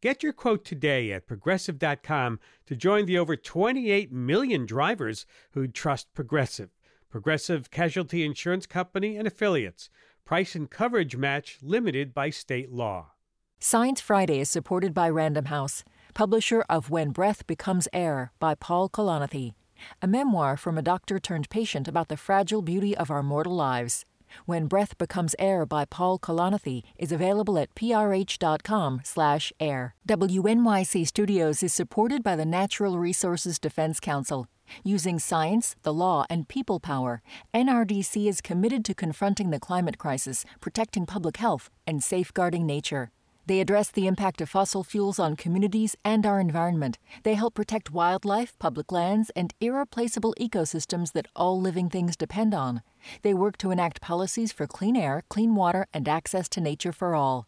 Get your quote today at progressive.com to join the over 28 million drivers who trust Progressive. Progressive Casualty Insurance Company and affiliates. Price and coverage match limited by state law. Science Friday is supported by Random House, publisher of When Breath Becomes Air by Paul Kalanithi, a memoir from a doctor turned patient about the fragile beauty of our mortal lives. When Breath Becomes Air by Paul Kalanithi is available at prh.com slash air. WNYC Studios is supported by the Natural Resources Defense Council. Using science, the law, and people power, NRDC is committed to confronting the climate crisis, protecting public health, and safeguarding nature. They address the impact of fossil fuels on communities and our environment. They help protect wildlife, public lands, and irreplaceable ecosystems that all living things depend on. They work to enact policies for clean air, clean water, and access to nature for all.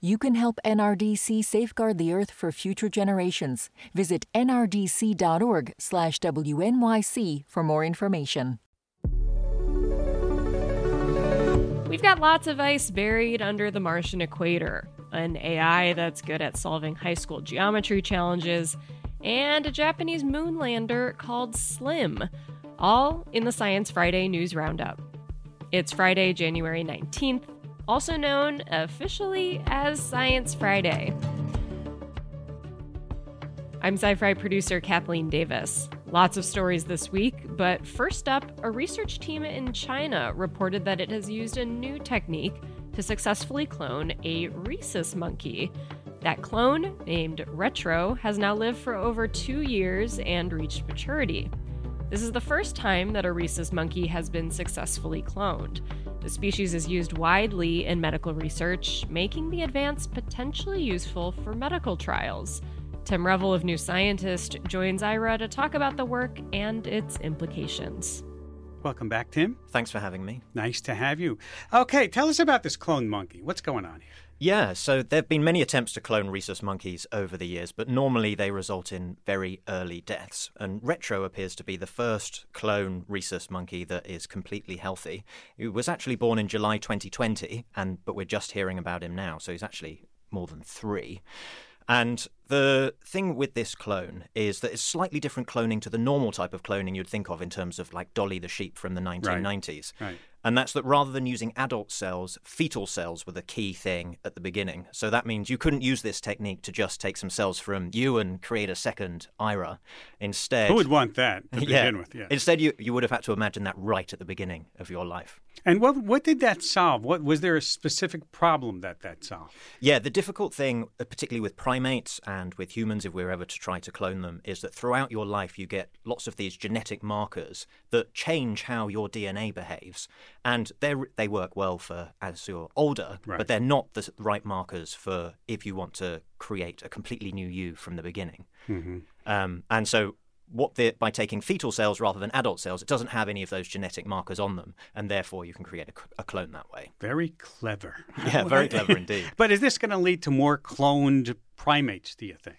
You can help NRDC safeguard the earth for future generations. Visit nrdc.org/wnyc for more information. We've got lots of ice buried under the Martian equator, an AI that's good at solving high school geometry challenges, and a Japanese moon lander called Slim, all in the Science Friday News Roundup. It's Friday, January 19th, also known officially as Science Friday. I'm Sci Fi producer Kathleen Davis. Lots of stories this week, but first up, a research team in China reported that it has used a new technique to successfully clone a rhesus monkey. That clone, named Retro, has now lived for over two years and reached maturity. This is the first time that a rhesus monkey has been successfully cloned. The species is used widely in medical research, making the advance potentially useful for medical trials. Tim Revell of New Scientist joins Ira to talk about the work and its implications. Welcome back, Tim. Thanks for having me. Nice to have you. Okay, tell us about this clone monkey. What's going on here? Yeah, so there have been many attempts to clone rhesus monkeys over the years, but normally they result in very early deaths. And Retro appears to be the first clone rhesus monkey that is completely healthy. He was actually born in July 2020, and but we're just hearing about him now, so he's actually more than three. And the thing with this clone is that it's slightly different cloning to the normal type of cloning you'd think of in terms of like Dolly the sheep from the 1990s. Right. And that's that rather than using adult cells, fetal cells were the key thing at the beginning. So that means you couldn't use this technique to just take some cells from you and create a second Ira. Instead, Who would want that to yeah, begin with? Yeah. Instead, you, you would have had to imagine that right at the beginning of your life. And what what did that solve? What was there a specific problem that that solved? Yeah, the difficult thing, uh, particularly with primates and with humans, if we're ever to try to clone them, is that throughout your life you get lots of these genetic markers that change how your DNA behaves, and they they work well for as you're older, Right. but they're not the right markers for if you want to create a completely new you from the beginning. Um, and so. What the, by taking fetal cells rather than adult cells, it doesn't have any of those genetic markers on them, and therefore you can create a clone that way. Very clever. Yeah, very clever indeed. But is this going to lead to more cloned primates? Do you think?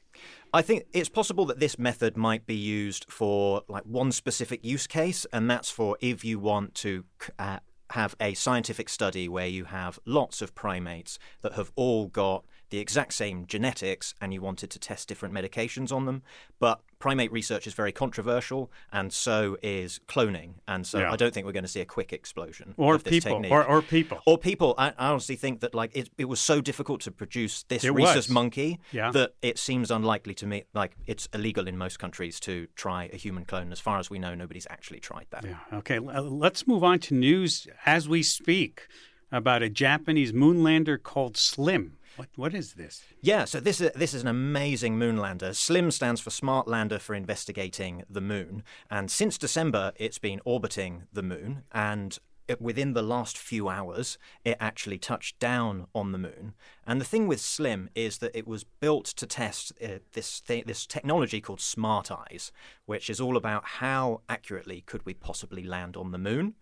I think it's possible that this method might be used for like one specific use case, and that's for if you want to uh, have a scientific study where you have lots of primates that have all got the exact same genetics and you wanted to test different medications on them. But primate research is very controversial, and so is cloning. And so Yeah. I don't think we're going to see a quick explosion Or of this people? technique. Or, or people? Or people, I, I honestly think that like it, it was so difficult to produce this It rhesus was. monkey Yeah. that it seems unlikely to me. Like it's illegal in most countries to try a human clone. As far as we know, nobody's actually tried that. Yeah. Okay. uh, Let's move on to news as we speak about a Japanese moonlander called Slim. What What is this? Yeah, so this is this is an amazing moon lander. SLIM stands for Smart Lander for Investigating the Moon, and since December, it's been orbiting the moon and. within the last few hours, it actually touched down on the moon. And the thing with SLIM is that it was built to test uh, this th- this technology called Smart Eyes, which is all about how accurately could we possibly land on the moon.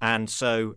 And so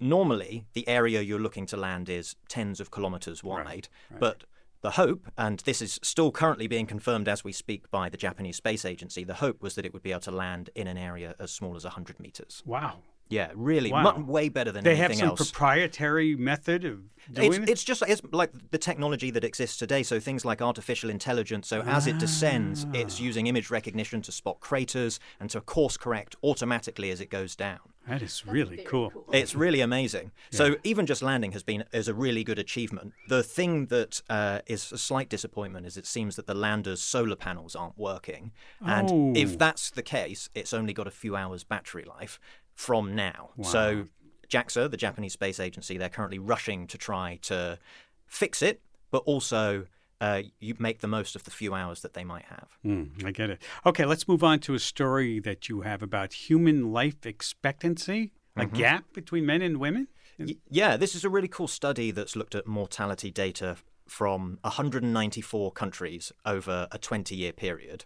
normally the area you're looking to land is tens of kilometers wide, Right, right. but the hope, and this is still currently being confirmed as we speak by the Japanese Space Agency, the hope was that it would be able to land in an area as small as 100 meters. Wow. Yeah, really, Wow. way better than They anything have some else. proprietary method of doing It's, it? it's just it's like the technology that exists today. So things like artificial intelligence. So as it descends, Ah. it's using image recognition to spot craters and to course correct automatically as it goes down. That is really cool. It's really amazing. So even just landing has been is a really good achievement. The thing that uh, is a slight disappointment is it seems that the lander's solar panels aren't working, and Oh. if that's the case, it's only got a few hours battery life from now. So JAXA, the Japanese Space Agency, they're currently rushing to try to fix it, but also. Uh, you make the most of the few hours that they might have. Mm, I get it. Okay, let's move on to a story that you have about human life expectancy, a gap between men and women. Y- Yeah, this is a really cool study that's looked at mortality data from 194 countries over a 20 year period.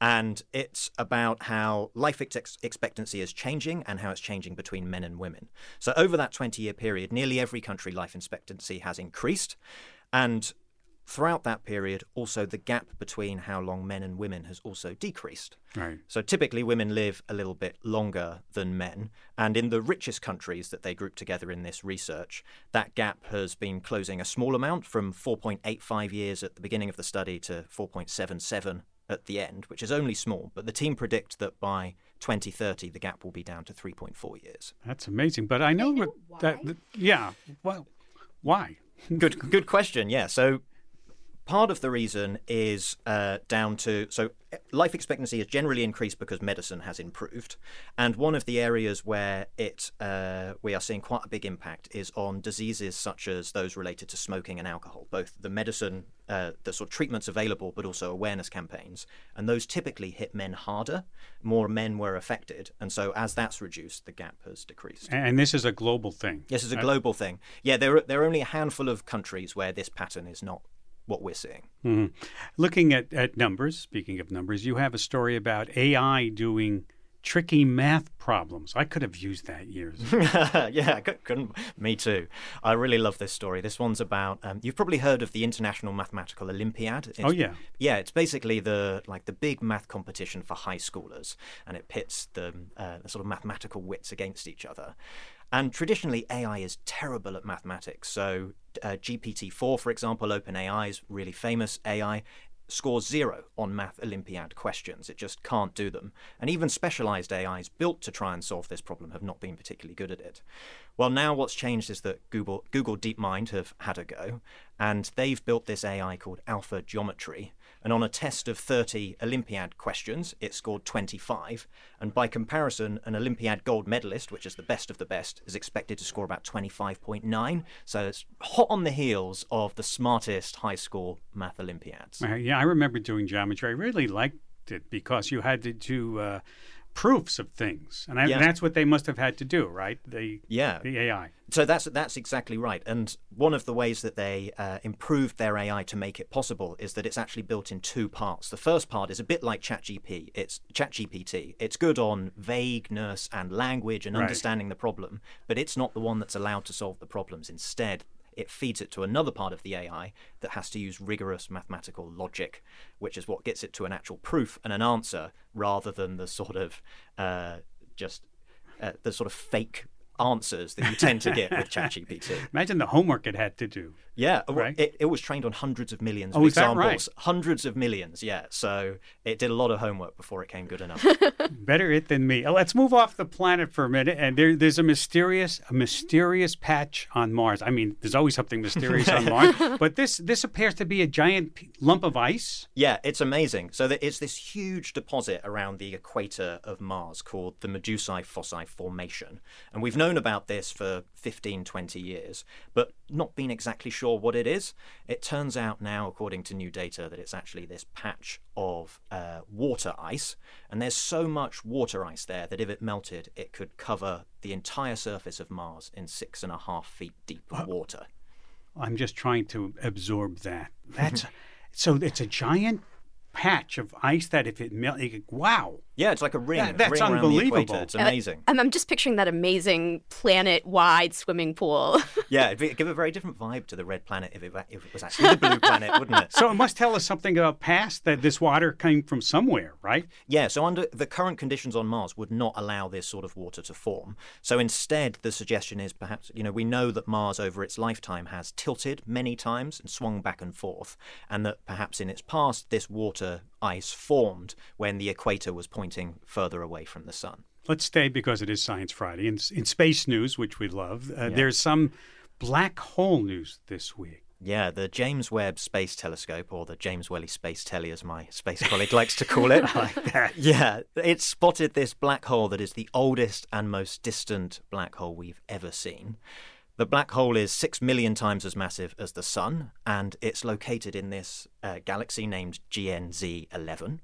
And it's about how life ex- expectancy is changing and how it's changing between men and women. So, over that 20 year period, nearly every country life expectancy has increased. And throughout that period, also the gap between how long men and women has also decreased. Right. So typically, women live a little bit longer than men. And in the richest countries that they group together in this research, that gap has been closing a small amount from 4.85 years at the beginning of the study to 4.77 at the end, which is only small. But the team predict that by 2030, the gap will be down to 3.4 years. That's amazing. But I know, know that, that- yeah. Well, why? good good question yeah so part of the reason is uh, down to so life expectancy has generally increased because medicine has improved and one of the areas where it uh, we are seeing quite a big impact is on diseases such as those related to smoking and alcohol both the medicine uh, the sort of treatments available but also awareness campaigns and those typically hit men harder more men were affected and so as that's reduced the gap has decreased And this is a global thing. Yes, it's a global thing. Yeah, there are, there are only a handful of countries where this pattern is not what we're seeing. Mhm. Looking at, at numbers, speaking of numbers, you have a story about AI doing tricky math problems. I could have used that years ago. yeah, couldn't. Me too. I really love this story. This one's about. Um, you've probably heard of the International Mathematical Olympiad. It's, Oh, yeah. Yeah, it's basically the like the big math competition for high schoolers, and it pits the, uh, the sort of mathematical wits against each other. And traditionally, AI is terrible at mathematics. So, uh, GPT-4, for example, OpenAI's really famous AI, scores zero on Math Olympiad questions. It just can't do them. And even specialized AIs built to try and solve this problem have not been particularly good at it. Well, now what's changed is that Google, Google DeepMind have had a go, and they've built this AI called AlphaGeometry. And on a test of 30 Olympiad questions, it scored 25. And by comparison, an Olympiad gold medalist, which is the best of the best, is expected to score about 25.9. So it's hot on the heels of the smartest high school math Olympiads. Uh, yeah, I remember doing geometry. I really liked it because you had to do uh, proofs of things, and, I, Yeah. and that's what they must have had to do, right? The Yeah. the AI. So that's that's exactly right. And one of the ways that they uh, improved their AI to make it possible is that it's actually built in two parts. The first part is a bit like ChatGPT. It's ChatGPT. It's good on vagueness and language and Right. understanding the problem, but it's not the one that's allowed to solve the problems. Instead, it feeds it to another part of the AI that has to use rigorous mathematical logic, which is what gets it to an actual proof and an answer rather than the sort of uh, just uh, the sort of fake answers that you tend to get with ChatGPT. Imagine the homework it had to do. Yeah, Right. it, it was trained on hundreds of millions of Oh, is that examples. right? Hundreds of millions, yeah. So it did a lot of homework before it came good enough. Better it than me. Uh, Let's move off the planet for a minute. And there, there's a mysterious, a mysterious patch on Mars. I mean, there's always something mysterious on Mars, but this this appears to be a giant lump of ice. Yeah, it's amazing. So that it's this huge deposit around the equator of Mars called the Medusae Fossae Formation. And we've known about this for 15, 20 years, but not been exactly sure sure what it is. It turns out now, according to new data, that it's actually this patch of uh, water ice. And there's so much water ice there that if it melted, it could cover the entire surface of Mars in six and a half feet deep of water. I'm just trying to absorb that. That's so it's a giant patch of ice that if it melts, wow. Yeah, it's like a ring. That- that's ring unbelievable. It's Uh, amazing. I'm, I'm just picturing that amazing planet-wide swimming pool. yeah, it'd be- give a very different vibe to the red planet if it, if it was actually the blue planet, wouldn't it? So it must tell us something about past that this water came from somewhere, right? Yeah, so under the current conditions on Mars would not allow this sort of water to form. So instead, the suggestion is perhaps, you know, we know that Mars over its lifetime has tilted many times and swung back and forth, and that perhaps in its past, this water ice formed when the equator was pointing further away from the sun. Let's stay because it is Science Friday. In, in space news, which we love, uh, there's some black hole news this week. Yeah, the James Webb Space Telescope, or the James Welle Space Telly, as my space colleague likes to call it. Yeah, it spotted this black hole that is the oldest and most distant black hole we've ever seen. The black hole is six million times as massive as the Sun, and it's located in this uh, galaxy named GN-z11,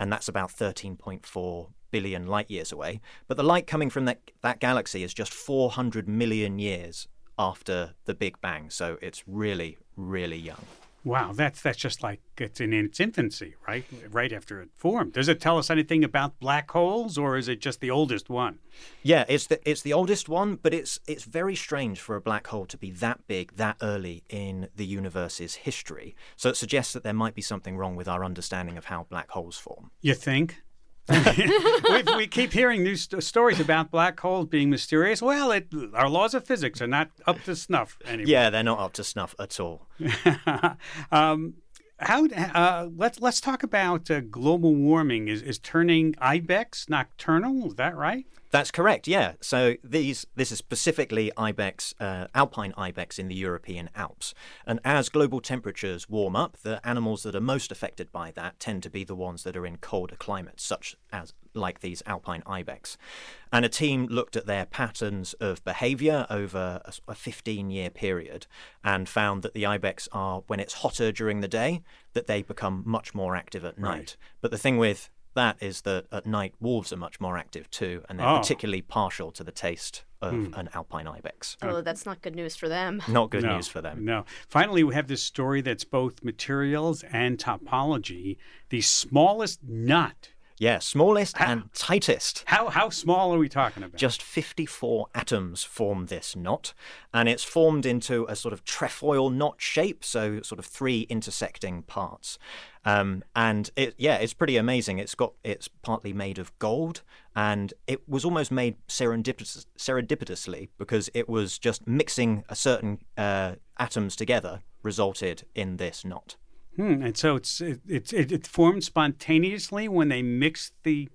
and that's about 13.4 billion light years away. But the light coming from that, that galaxy is just 400 million years after the Big Bang, so it's really, really young. Wow, that's that's just like it's in its infancy, right? Right after it formed. Does it tell us anything about black holes, or is it just the oldest one? Yeah, it's the it's the oldest one, but it's it's very strange for a black hole to be that big that early in the universe's history. So it suggests that there might be something wrong with our understanding of how black holes form. You think? we, we keep hearing news st- stories about black holes being mysterious. Well, it, our laws of physics are not up to snuff anymore. Yeah, they're not up to snuff at all. um, how? Uh, let's let's talk about uh, global warming. Is is turning ibex nocturnal? Is that right? That's correct. Yeah. So these this is specifically ibex, uh, alpine ibex in the European Alps, and as global temperatures warm up, the animals that are most affected by that tend to be the ones that are in colder climates, such as like these alpine ibex. And a team looked at their patterns of behavior over a, a 15 year period and found that the ibex are when it's hotter during the day that they become much more active at night. Right. But the thing with that is that at night wolves are much more active too, and they're Oh. particularly partial to the taste of hmm. an alpine ibex. oh, that's not good news for them. Not good no, news for them. No. Finally, we have this story that's both materials and topology. The smallest nut. Yeah, smallest and tightest. How how small are we talking about? Just 54 atoms form this knot, and it's formed into a sort of trefoil knot shape, so sort of three intersecting parts. Um, and it, yeah, it's pretty amazing. It's got it's partly made of gold, and it was almost made serendipitous, serendipitously because it was just mixing a certain uh, atoms together resulted in this knot. Hmm, and so it's it, it, it, it formed spontaneously when they mixed the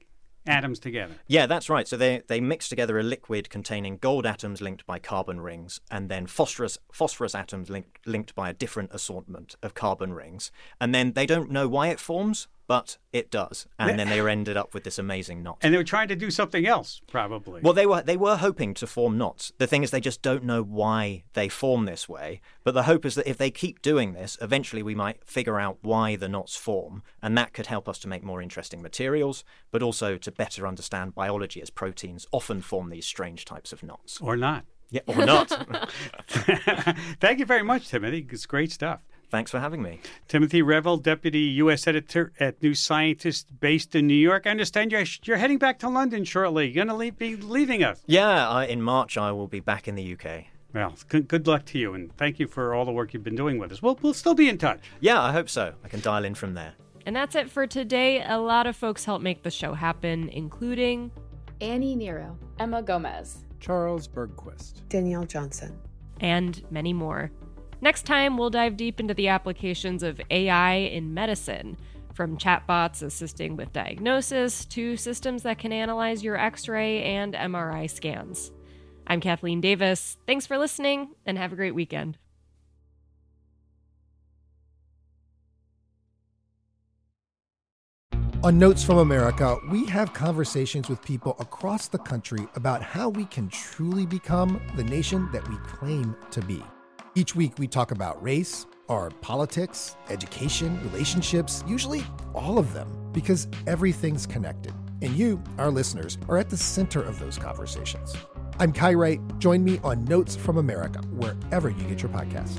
atoms together. Yeah, that's right. So they they mix together a liquid containing gold atoms linked by carbon rings, and then phosphorus phosphorus atoms linked linked by a different assortment of carbon rings. And then they don't know why it forms, but it does. And then they ended up with this amazing knot. And they were trying to do something else, probably. Well, they were they were hoping to form knots. The thing is, they just don't know why they form this way. But the hope is that if they keep doing this, eventually we might figure out why the knots form, and that could help us to make more interesting materials, but also to better understand biology, as proteins often form these strange types of knots. or not. Yeah, or not. Thank you very much, Timothy. It's great stuff. Thanks for having me. Timothy Revell, Deputy U.S. Editor at New Scientist, based in New York. I understand you're, you're heading back to London shortly. You're going to leave, be leaving us. Yeah, I, in March I will be back in the UK. Well, good, good luck to you, and thank you for all the work you've been doing with us. We'll, we'll still be in touch. Yeah, I hope so. I can dial in from there. And that's it for today. A lot of folks helped make the show happen, including Annie Nero, Emma Gomez. Charles Bergquist. Danielle Johnson. and many more. Next time, we'll dive deep into the applications of AI in medicine, from chatbots assisting with diagnosis to systems that can analyze your x ray and MRI scans. I'm Kathleen Davis. Thanks for listening and have a great weekend. On Notes from America, we have conversations with people across the country about how we can truly become the nation that we claim to be. Each week, we talk about race, our politics, education, relationships, usually all of them, because everything's connected. And you, our listeners, are at the center of those conversations. I'm Kai Wright. Join me on Notes from America, wherever you get your podcasts.